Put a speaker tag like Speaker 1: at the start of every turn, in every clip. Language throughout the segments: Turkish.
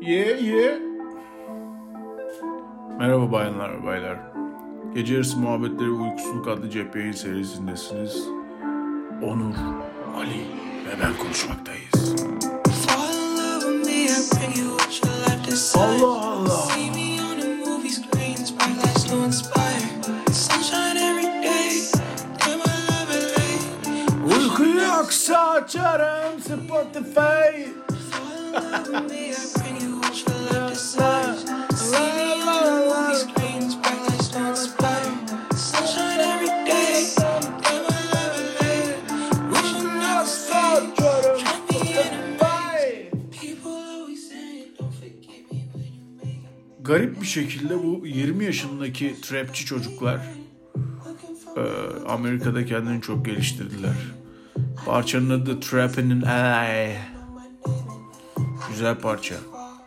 Speaker 1: Ye ye. Merhaba bayanlar ve baylar. Gece yarısı muhabbetleri uykusuzluk adlı cep yayın serisindesiniz. Onur, Ali ve ben konuşmaktayız.
Speaker 2: Fall in love with me, I
Speaker 1: şekilde bu 20 yaşındaki trapçi çocuklar e, Amerika'da kendini çok geliştirdiler. Parçanın adı Trappin' in LA. Güzel parça.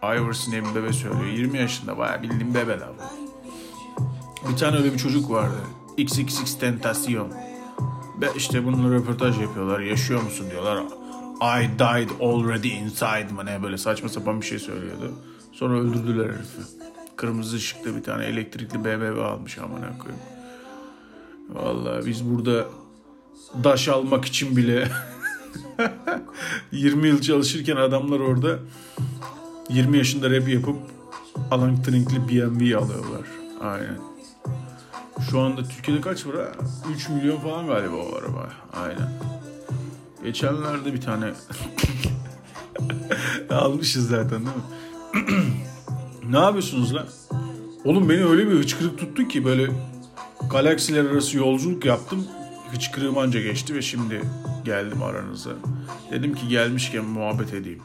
Speaker 1: Iverson bir bebe söylüyor. 20 yaşında bayağı bildiğin bebe la bu. Bir tane öyle bir çocuk vardı. XXX Tentacion. Ve işte bununla röportaj yapıyorlar. Yaşıyor musun diyorlar. I died already inside mı ne böyle saçma sapan bir şey söylüyordu. Sonra öldürdüler herifi. Kırmızı ışıkta bir tane elektrikli BMW almış amına koyayım. Vallahi biz burada daş almak için bile 20 yıl çalışırken adamlar orada 20 yaşında rap yapıp Alan Trink'li BMW alıyorlar. Aynen. Şu anda Türkiye'de kaç var ha? 3 milyon falan galiba o araba. Aynen. Geçenlerde bir tane almışız zaten değil mi? ne yapıyorsunuz lan? Oğlum beni öyle bir hıçkırık tuttu ki böyle galaksiler arası yolculuk yaptım. Hıçkırığım anca geçti ve şimdi geldim aranıza. Dedim ki gelmişken muhabbet edeyim.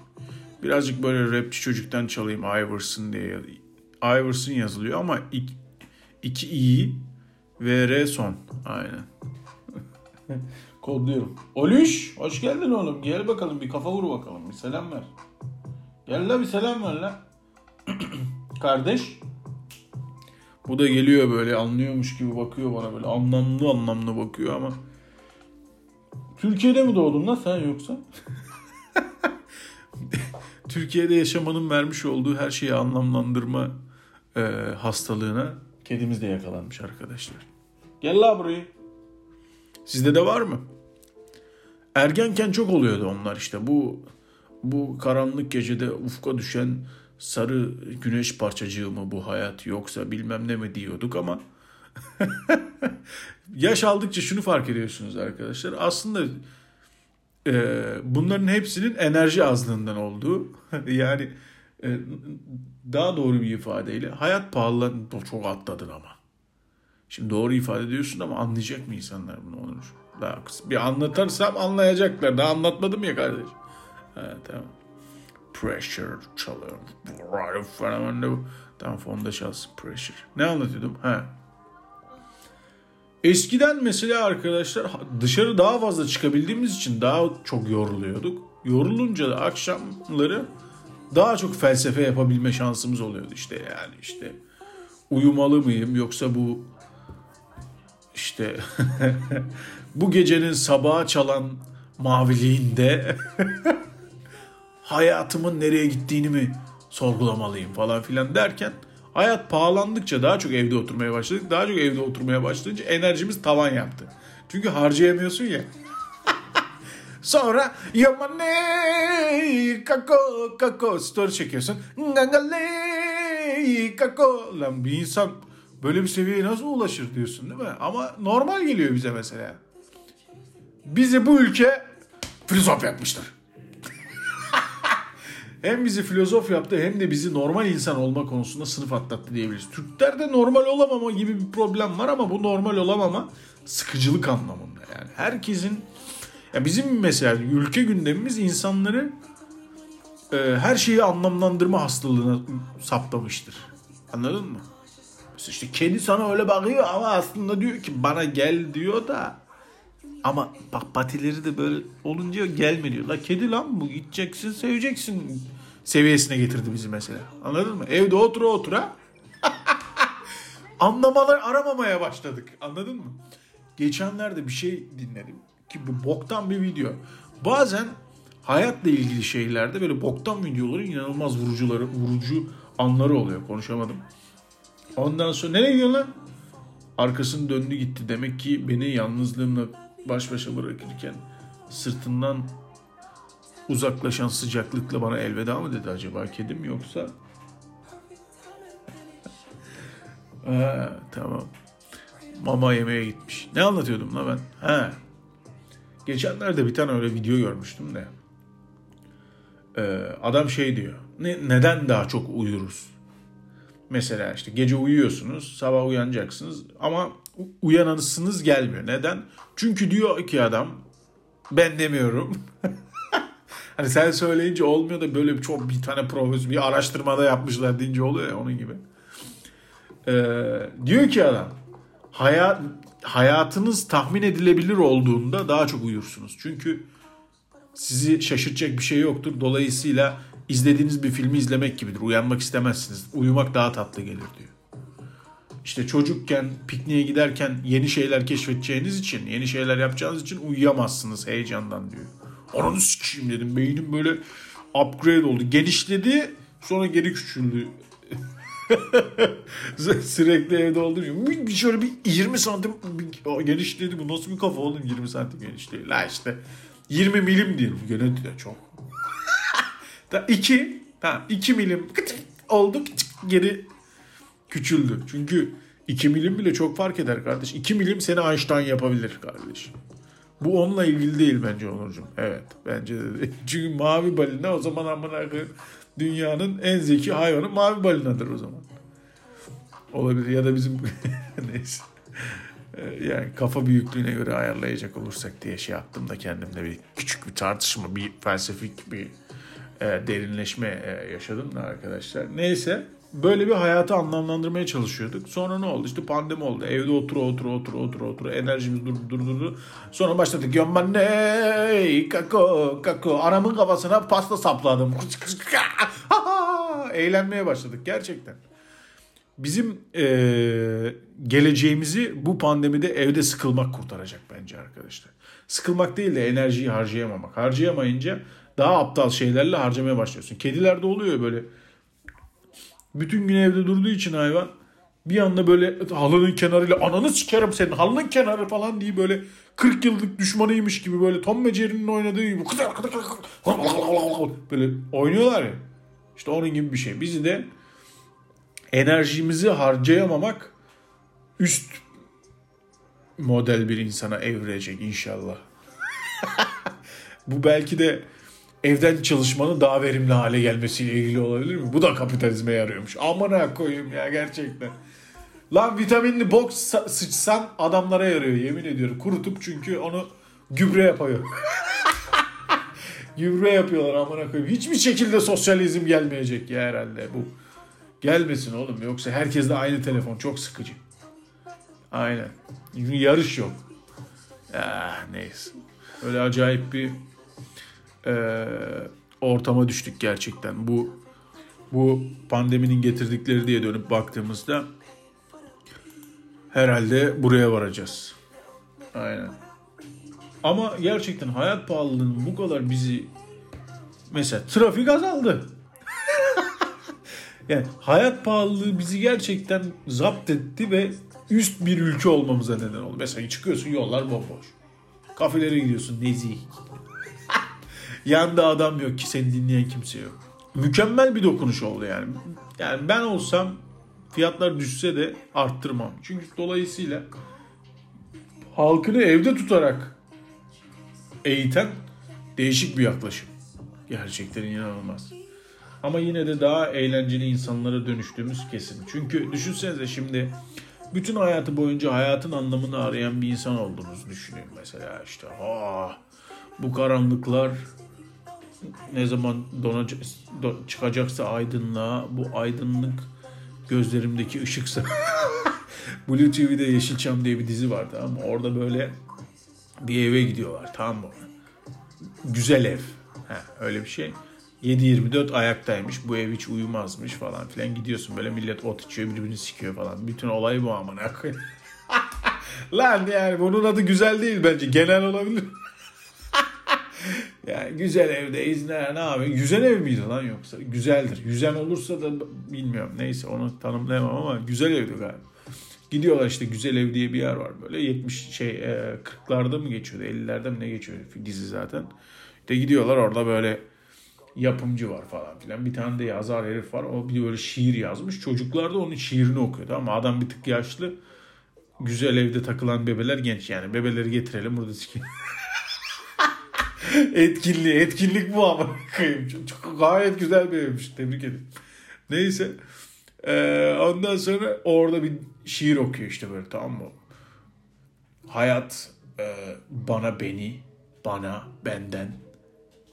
Speaker 1: Birazcık böyle rapçi çocuktan çalayım Iverson diye. Iverson yazılıyor ama iki, iki i ve r son. Aynen. Kodluyorum. Oluş hoş geldin oğlum. Gel bakalım bir kafa vur bakalım. Bir selam ver. Gel la bir selam ver la. Kardeş. Bu da geliyor böyle anlıyormuş gibi bakıyor bana böyle anlamlı anlamlı bakıyor ama. Türkiye'de mi doğdun lan sen yoksa? Türkiye'de yaşamanın vermiş olduğu her şeyi anlamlandırma e, hastalığına kedimiz de yakalanmış arkadaşlar. Gel la buraya. Sizde de var mı? Ergenken çok oluyordu onlar işte. Bu bu karanlık gecede ufka düşen sarı güneş parçacığı mı bu hayat yoksa bilmem ne mi diyorduk ama yaş aldıkça şunu fark ediyorsunuz arkadaşlar. Aslında e, bunların hepsinin enerji azlığından olduğu yani e, daha doğru bir ifadeyle hayat pahalı çok atladın ama. Şimdi doğru ifade ediyorsun ama anlayacak mı insanlar bunu Onur? Daha kısa. Bir anlatarsam anlayacaklar. Daha anlatmadım ya kardeş. Ha, tamam. Pressure çalıyorum. Falan da bu. Tamam fonda çalsın Pressure. Ne anlatıyordum? Ha. Eskiden mesela arkadaşlar dışarı daha fazla çıkabildiğimiz için daha çok yoruluyorduk. Yorulunca da akşamları daha çok felsefe yapabilme şansımız oluyordu işte yani işte uyumalı mıyım yoksa bu işte bu gecenin sabaha çalan maviliğinde hayatımın nereye gittiğini mi sorgulamalıyım falan filan derken hayat pahalandıkça daha çok evde oturmaya başladık. Daha çok evde oturmaya başlayınca enerjimiz tavan yaptı. Çünkü harcayamıyorsun ya. Sonra yamane kako kako story çekiyorsun. Ngangale kako. Lan bir insan böyle bir seviyeye nasıl ulaşır diyorsun değil mi? Ama normal geliyor bize mesela. Bizi bu ülke filozof yapmışlar. Hem bizi filozof yaptı hem de bizi normal insan olma konusunda sınıf atlattı diyebiliriz. Türklerde normal olamama gibi bir problem var ama bu normal olamama sıkıcılık anlamında yani. Herkesin ya bizim mesela ülke gündemimiz insanları e, her şeyi anlamlandırma hastalığına saptamıştır. Anladın mı? Mesela işte kedi sana öyle bakıyor ama aslında diyor ki bana gel diyor da ama bak patileri de böyle olunca gelme diyor. La kedi lan bu gideceksin seveceksin seviyesine getirdi bizi mesela. Anladın mı? Evde otura otura anlamalar aramamaya başladık. Anladın mı? Geçenlerde bir şey dinledim ki bu boktan bir video. Bazen hayatla ilgili şeylerde böyle boktan videoların inanılmaz vurucuları, vurucu anları oluyor. Konuşamadım. Ondan sonra nereye gidiyorsun lan? Arkasını döndü gitti. Demek ki beni yalnızlığımla baş başa bırakırken sırtından uzaklaşan sıcaklıkla bana elveda mı dedi acaba kedim yoksa? Ha, tamam. Mama yemeye gitmiş. Ne anlatıyordum la ben? Ha. Geçenlerde bir tane öyle video görmüştüm de. Ee, adam şey diyor. Ne, neden daha çok uyuruz? Mesela işte gece uyuyorsunuz, sabah uyanacaksınız ama uyanasınız gelmiyor. Neden? Çünkü diyor ki adam, ben demiyorum. hani sen söyleyince olmuyor da böyle çok bir tane profesör bir araştırmada yapmışlar deyince oluyor ya onun gibi. Ee, diyor ki adam, hayat hayatınız tahmin edilebilir olduğunda daha çok uyursunuz. Çünkü sizi şaşırtacak bir şey yoktur. Dolayısıyla izlediğiniz bir filmi izlemek gibidir. Uyanmak istemezsiniz. Uyumak daha tatlı gelir diyor. İşte çocukken pikniğe giderken yeni şeyler keşfedeceğiniz için, yeni şeyler yapacağınız için uyuyamazsınız heyecandan diyor. Onu sikeyim dedim. Beynim böyle upgrade oldu. Genişledi sonra geri küçüldü. Sürekli evde olduğum. Bir şöyle bir 20 santim genişledi. Bu nasıl bir kafa oğlum 20 santim genişliği. La işte 20 milim diyelim. Gene de çok. Ta 2 tamam 2 milim oldu geri küçüldü. Çünkü 2 milim bile çok fark eder kardeş. 2 milim seni Einstein yapabilir kardeş. Bu onunla ilgili değil bence Onurcuğum. Evet bence de değil. Çünkü mavi balina o zaman amına dünyanın en zeki hayvanı mavi balinadır o zaman. Olabilir ya da bizim neyse. Ee, Yani kafa büyüklüğüne göre ayarlayacak olursak diye şey yaptım da kendimde bir küçük bir tartışma, bir felsefik bir derinleşme e, yaşadım da arkadaşlar. Neyse böyle bir hayatı anlamlandırmaya çalışıyorduk. Sonra ne oldu? İşte pandemi oldu. Evde otur otur otur otur otur. Enerjimiz durdu durdu durdu. Sonra başladık. Yomane kako kako. Anamın kafasına pasta sapladım. Eğlenmeye başladık gerçekten. Bizim eee, geleceğimizi bu pandemide evde sıkılmak kurtaracak bence arkadaşlar. Sıkılmak değil de enerjiyi harcayamamak. Harcayamayınca daha aptal şeylerle harcamaya başlıyorsun. Kedilerde oluyor böyle. Bütün gün evde durduğu için hayvan bir anda böyle halının kenarıyla ananı sikerim senin halının kenarı falan diye böyle 40 yıllık düşmanıymış gibi böyle Tom ve Jerry'nin oynadığı gibi böyle oynuyorlar ya. İşte onun gibi bir şey. Bizi de enerjimizi harcayamamak üst model bir insana evirecek inşallah. Bu belki de evden çalışmanın daha verimli hale gelmesiyle ilgili olabilir mi? Bu da kapitalizme yarıyormuş. Amına koyayım ya gerçekten. Lan vitaminli boks sa- sıçsan adamlara yarıyor yemin ediyorum. Kurutup çünkü onu gübre yapıyor. gübre yapıyorlar amına koyayım. Hiçbir şekilde sosyalizm gelmeyecek ya herhalde bu. Gelmesin oğlum yoksa herkes de aynı telefon çok sıkıcı. Aynen. Yarış yok. Ah, neyse. Öyle acayip bir e, ortama düştük gerçekten. Bu bu pandeminin getirdikleri diye dönüp baktığımızda herhalde buraya varacağız. Aynen. Ama gerçekten hayat pahalılığının bu kadar bizi mesela trafik azaldı. Yani hayat pahalılığı bizi gerçekten zapt etti ve üst bir ülke olmamıza neden oldu. Mesela çıkıyorsun yollar bomboş. Kafelere gidiyorsun nezih. Yanında adam yok ki seni dinleyen kimse yok. Mükemmel bir dokunuş oldu yani. Yani ben olsam fiyatlar düşse de arttırmam. Çünkü dolayısıyla halkını evde tutarak eğiten değişik bir yaklaşım. Gerçekten inanılmaz. Ama yine de daha eğlenceli insanlara dönüştüğümüz kesin. Çünkü düşünsenize şimdi bütün hayatı boyunca hayatın anlamını arayan bir insan olduğunuzu düşünün mesela işte. Ha, bu karanlıklar ne zaman donaca, do- çıkacaksa aydınlığa bu aydınlık gözlerimdeki ışıksa Blue TV'de Yeşilçam diye bir dizi vardı ama orada böyle bir eve gidiyorlar tamam mı? Güzel ev. Ha, öyle bir şey. 7-24 ayaktaymış. Bu ev hiç uyumazmış falan filan. Gidiyorsun böyle millet ot içiyor birbirini sikiyor falan. Bütün olay bu amına koyayım. Lan yani bunun adı güzel değil bence. Genel olabilir. Yani güzel evdeyiz ne, ne yapayım? Güzel ev miydi lan yoksa? Güzeldir. Yüzen olursa da bilmiyorum. Neyse onu tanımlayamam ama güzel evdi galiba. Gidiyorlar işte güzel ev diye bir yer var böyle 70 şey e, 40'larda mı geçiyordu 50'lerde mi ne geçiyor dizi zaten. İşte gidiyorlar orada böyle yapımcı var falan filan. Bir tane de yazar herif var. O bir böyle şiir yazmış. Çocuklar da onun şiirini okuyordu ama adam bir tık yaşlı. Güzel evde takılan bebeler genç yani. Bebeleri getirelim burada sikeyim. Etkinliği, etkinlik bu ama. Çok, çok gayet güzel bir evmiş. Tebrik ederim. Neyse. Ee, ondan sonra orada bir şiir okuyor işte böyle tamam mı? Hayat e, bana beni, bana benden.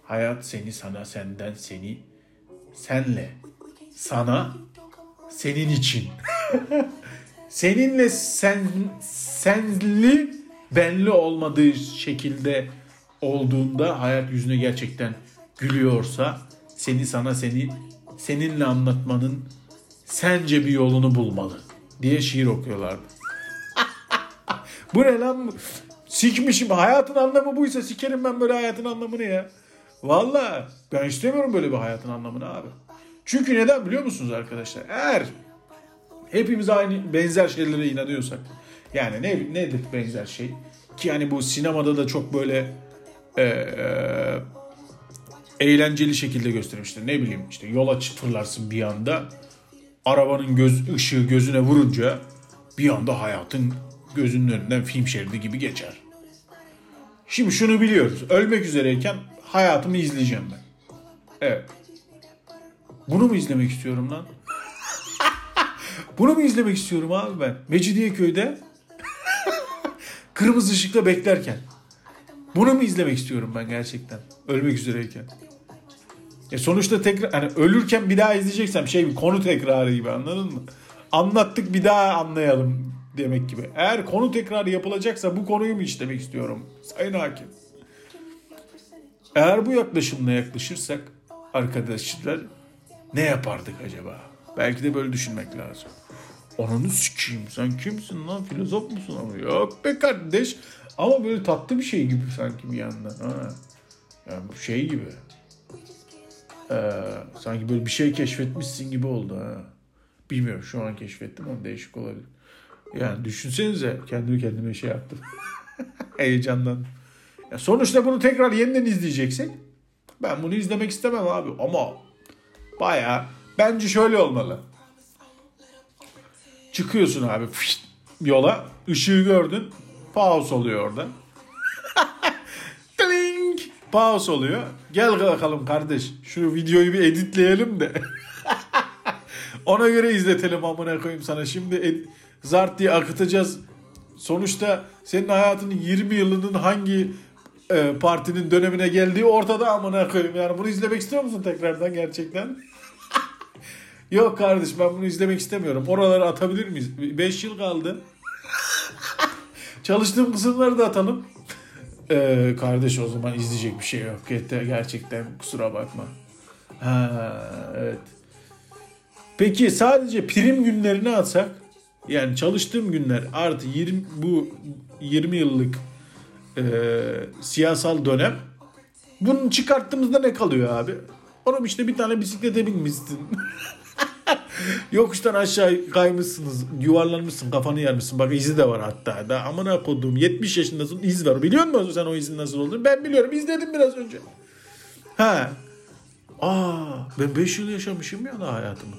Speaker 1: Hayat seni sana senden seni, senle, sana, senin için. Seninle sen senli benli olmadığı şekilde olduğunda hayat yüzüne gerçekten gülüyorsa seni sana seni seninle anlatmanın sence bir yolunu bulmalı diye şiir okuyorlardı. bu ne lan? Sikmişim. Hayatın anlamı buysa sikerim ben böyle hayatın anlamını ya. Valla ben istemiyorum böyle bir hayatın anlamını abi. Çünkü neden biliyor musunuz arkadaşlar? Eğer hepimiz aynı benzer şeylere inanıyorsak yani ne nedir benzer şey? Ki yani bu sinemada da çok böyle e, eğlenceli şekilde göstermiştir. Ne bileyim işte yola fırlarsın bir anda arabanın göz ışığı gözüne vurunca bir anda hayatın gözünün önünden film şeridi gibi geçer. Şimdi şunu biliyoruz. Ölmek üzereyken hayatımı izleyeceğim ben. Evet. Bunu mu izlemek istiyorum lan? Bunu mu izlemek istiyorum abi ben? Mecidiyeköy'de kırmızı ışıkta beklerken. Bunu mu izlemek istiyorum ben gerçekten? Ölmek üzereyken. E sonuçta tekrar hani ölürken bir daha izleyeceksem şey bir konu tekrarı gibi anladın mı? Anlattık bir daha anlayalım demek gibi. Eğer konu tekrarı yapılacaksa bu konuyu mu işlemek istiyorum sayın hakim? Eğer bu yaklaşımla yaklaşırsak arkadaşlar ne yapardık acaba? Belki de böyle düşünmek lazım. Ananı sikeyim sen kimsin lan filozof musun ama yok be kardeş ama böyle tatlı bir şey gibi sanki bir yandan ha. Yani bu şey gibi ee, sanki böyle bir şey keşfetmişsin gibi oldu ha. Bilmiyorum şu an keşfettim ama değişik olabilir. Yani düşünsenize kendimi kendime şey yaptım. Heyecandan. Ya sonuçta bunu tekrar yeniden izleyeceksek ben bunu izlemek istemem abi ama baya bence şöyle olmalı. Çıkıyorsun abi fışt, yola ışığı gördün pause oluyor orada. Tling! Pause oluyor. Gel bakalım kardeş. Şu videoyu bir editleyelim de. Ona göre izletelim amına koyayım sana. Şimdi ed- zart diye akıtacağız. Sonuçta senin hayatının 20 yılının hangi e, partinin dönemine geldiği ortada amına koyayım. Yani bunu izlemek istiyor musun tekrardan gerçekten? Yok kardeş ben bunu izlemek istemiyorum. Oraları atabilir miyiz? 5 yıl kaldı. Çalıştığım kısımları da atalım. Ee, kardeş o zaman izleyecek bir şey yok. Gerçekten kusura bakma. Ha, evet. Peki sadece prim günlerini atsak yani çalıştığım günler artı 20 bu 20 yıllık e, siyasal dönem bunu çıkarttığımızda ne kalıyor abi? Oğlum işte bir tane bisiklete binmişsin. Yokuştan aşağı kaymışsınız, yuvarlanmışsın, kafanı yermişsin. Bak izi de var hatta. Da amına koduğum 70 yaşındasın iz var. Biliyor musun sen o izin nasıl olduğunu? Ben biliyorum. izledim biraz önce. Ha. Aa, ben 5 yıl yaşamışım ya da hayatımı.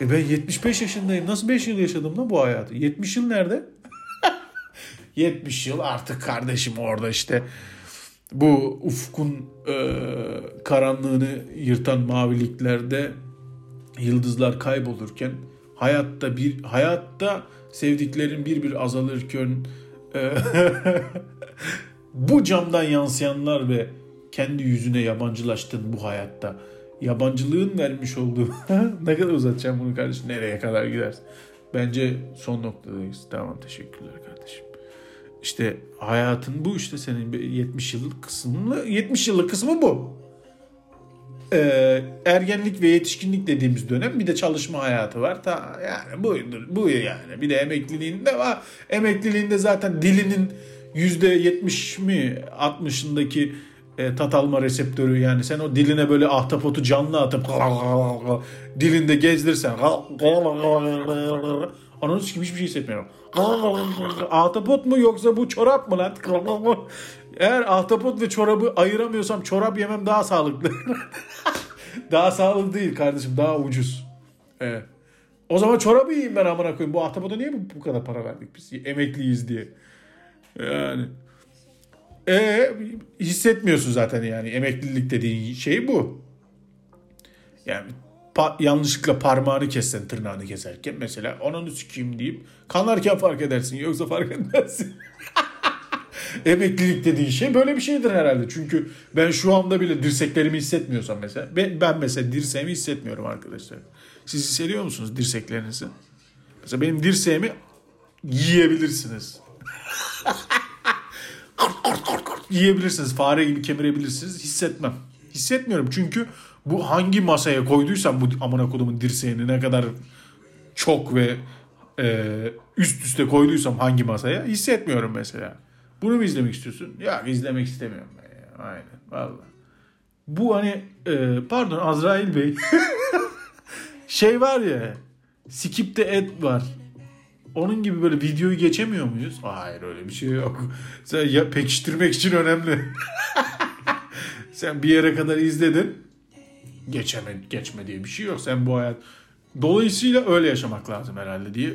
Speaker 1: e ben 75 yaşındayım. Nasıl 5 yıl yaşadım lan bu hayatı? 70 yıl nerede? 70 yıl artık kardeşim orada işte bu ufkun e, karanlığını yırtan maviliklerde yıldızlar kaybolurken hayatta bir hayatta sevdiklerin bir bir azalırken e, bu camdan yansıyanlar ve kendi yüzüne yabancılaştın bu hayatta. Yabancılığın vermiş olduğu ne kadar uzatacağım bunu kardeşim nereye kadar gider? Bence son noktadayız. Tamam teşekkürler kardeşim. İşte hayatın bu işte senin 70 yıllık kısmı 70 yıllık kısmı bu. Ee, ergenlik ve yetişkinlik dediğimiz dönem bir de çalışma hayatı var. Ta, yani bu bu yani. Bir de emekliliğinde var. Emekliliğinde zaten dilinin %70 mi 60'ındaki e, tat alma reseptörü yani sen o diline böyle ahtapotu canlı atıp dilinde gezdirsen ananı sikim hiçbir şey hissetmiyorum. Ahtapot mu yoksa bu çorap mı lan? Eğer ahtapot ve çorabı ayıramıyorsam çorap yemem daha sağlıklı. daha sağlıklı değil kardeşim daha ucuz. Evet. O zaman çorabı yiyeyim ben amına koyayım. Bu ahtapota niye bu, bu kadar para verdik biz? Emekliyiz diye. Yani. E hissetmiyorsun zaten yani emeklilik dediğin şey bu. Yani pa- yanlışlıkla parmağını kessen tırnağını keserken mesela onu sikeyim deyip kanarken fark edersin yoksa fark etmezsin. Emeklilik dediğin şey böyle bir şeydir herhalde. Çünkü ben şu anda bile dirseklerimi hissetmiyorsam mesela ben, ben mesela dirseğimi hissetmiyorum arkadaşlar. Siz hissediyor musunuz dirseklerinizi? Mesela benim dirseğimi yiyebilirsiniz. yiyebilirsiniz. Fare gibi kemirebilirsiniz. Hissetmem. Hissetmiyorum çünkü bu hangi masaya koyduysam bu amına kodumun dirseğini ne kadar çok ve e, üst üste koyduysam hangi masaya hissetmiyorum mesela. Bunu mu izlemek istiyorsun? Ya izlemek istemiyorum ben ya. Aynen. Vallahi. Bu hani e, pardon Azrail Bey. şey var ya skipte et var. Onun gibi böyle videoyu geçemiyor muyuz? Hayır öyle bir şey yok. Sen ya, pekiştirmek için önemli. Sen bir yere kadar izledin. Geçeme, geçme diye bir şey yok. Sen bu hayat... Dolayısıyla öyle yaşamak lazım herhalde diye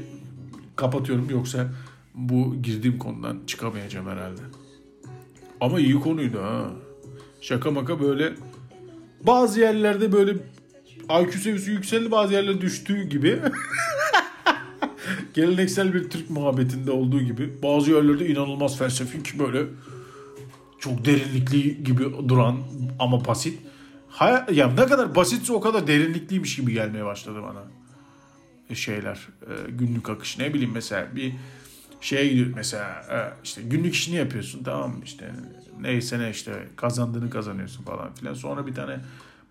Speaker 1: kapatıyorum. Yoksa bu girdiğim konudan çıkamayacağım herhalde. Ama iyi konuydu ha. Şaka maka böyle bazı yerlerde böyle IQ seviyesi yükseldi bazı yerlerde düştüğü gibi. Geleneksel bir Türk muhabbetinde olduğu gibi bazı yerlerde inanılmaz felsefik böyle çok derinlikli gibi duran ama basit. Hay ya ne kadar basitse o kadar derinlikliymiş gibi gelmeye başladı bana. E, şeyler e, günlük akış ne bileyim mesela bir şeye gidiyor mesela e, işte günlük işini yapıyorsun tamam mı işte neyse ne işte kazandığını kazanıyorsun falan filan sonra bir tane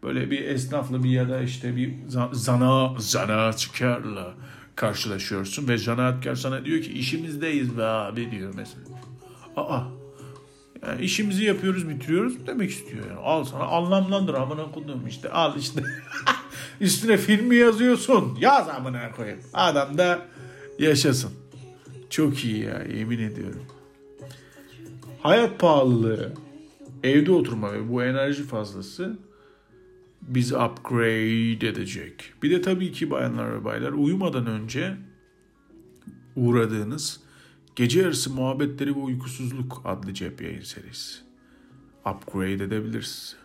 Speaker 1: böyle bir esnafla bir ya da işte bir za- zana zanaatkarla karşılaşıyorsun ve zanaatkar sana diyor ki işimizdeyiz be abi diyor mesela. Aa yani işimizi yapıyoruz bitiriyoruz demek istiyor yani. Al sana anlamlandır amına koyduğum işte al işte. Üstüne filmi yazıyorsun. Yaz amına koyayım. Adam da yaşasın. Çok iyi ya yemin ediyorum. Hayat pahalılığı, evde oturma ve bu enerji fazlası bizi upgrade edecek. Bir de tabii ki bayanlar ve baylar uyumadan önce uğradığınız Gece Yarısı Muhabbetleri ve Uykusuzluk adlı cep yayın serisi. Upgrade edebiliriz.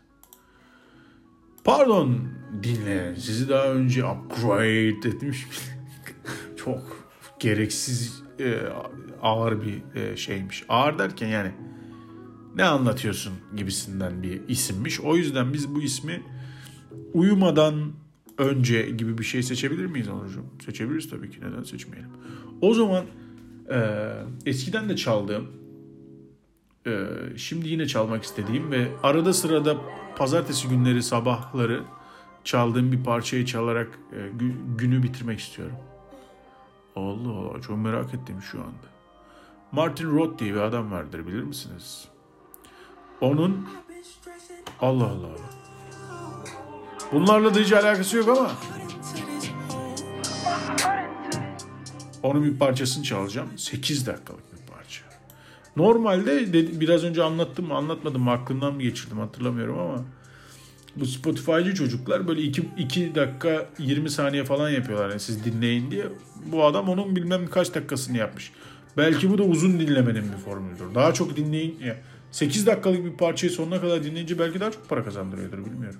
Speaker 1: Pardon dinleyen sizi daha önce upgrade etmiş Çok gereksiz e, ağır bir e, şeymiş. Ağır derken yani ne anlatıyorsun gibisinden bir isimmiş. O yüzden biz bu ismi uyumadan önce gibi bir şey seçebilir miyiz Onurcuğum? Seçebiliriz tabii ki. Neden seçmeyelim? O zaman e, eskiden de çaldığım e, şimdi yine çalmak istediğim ve arada sırada pazartesi günleri sabahları çaldığım bir parçayı çalarak e, gü- günü bitirmek istiyorum. Allah Allah çok merak ettim şu anda. Martin Roth diye bir adam vardır bilir misiniz? Onun Allah Allah. Bunlarla da hiç alakası yok ama onun bir parçasını çalacağım. 8 dakikalık bir parça. Normalde dedi- biraz önce anlattım mı anlatmadım mı aklımdan mı geçirdim hatırlamıyorum ama bu Spotify'cı çocuklar böyle 2, 2 dakika 20 saniye falan yapıyorlar yani siz dinleyin diye. Bu adam onun bilmem kaç dakikasını yapmış. Belki bu da uzun dinlemenin bir formülüdür. Daha çok dinleyin. ya 8 dakikalık bir parçayı sonuna kadar dinleyince belki daha çok para kazandırıyordur bilmiyorum.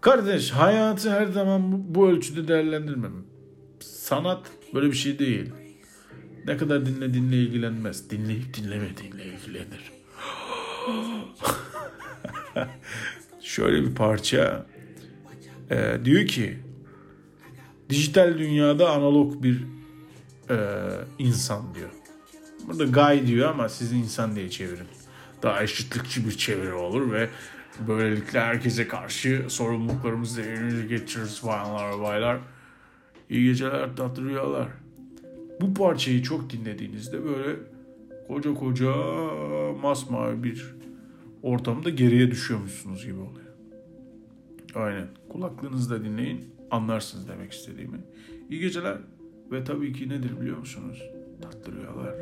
Speaker 1: Kardeş hayatı her zaman bu ölçüde değerlendirmem. Sanat böyle bir şey değil. Ne kadar dinlediğinle ilgilenmez. Dinleyip dinlemediğinle ilgilenir. Şöyle bir parça. Ee, diyor ki dijital dünyada analog bir e, insan diyor. Burada guy diyor ama siz insan diye çevirin. Daha eşitlikçi bir çeviri olur ve böylelikle herkese karşı sorumluluklarımızı yerine getiririz bayanlar ve baylar. İyi geceler tatlı rüyalar. Bu parçayı çok dinlediğinizde böyle koca koca masmavi bir ortamda geriye düşüyormuşsunuz gibi oluyor. Aynen. Kulaklığınızda dinleyin. Anlarsınız demek istediğimi. İyi geceler. Ve tabii ki nedir biliyor musunuz? Tatlı rüyalar.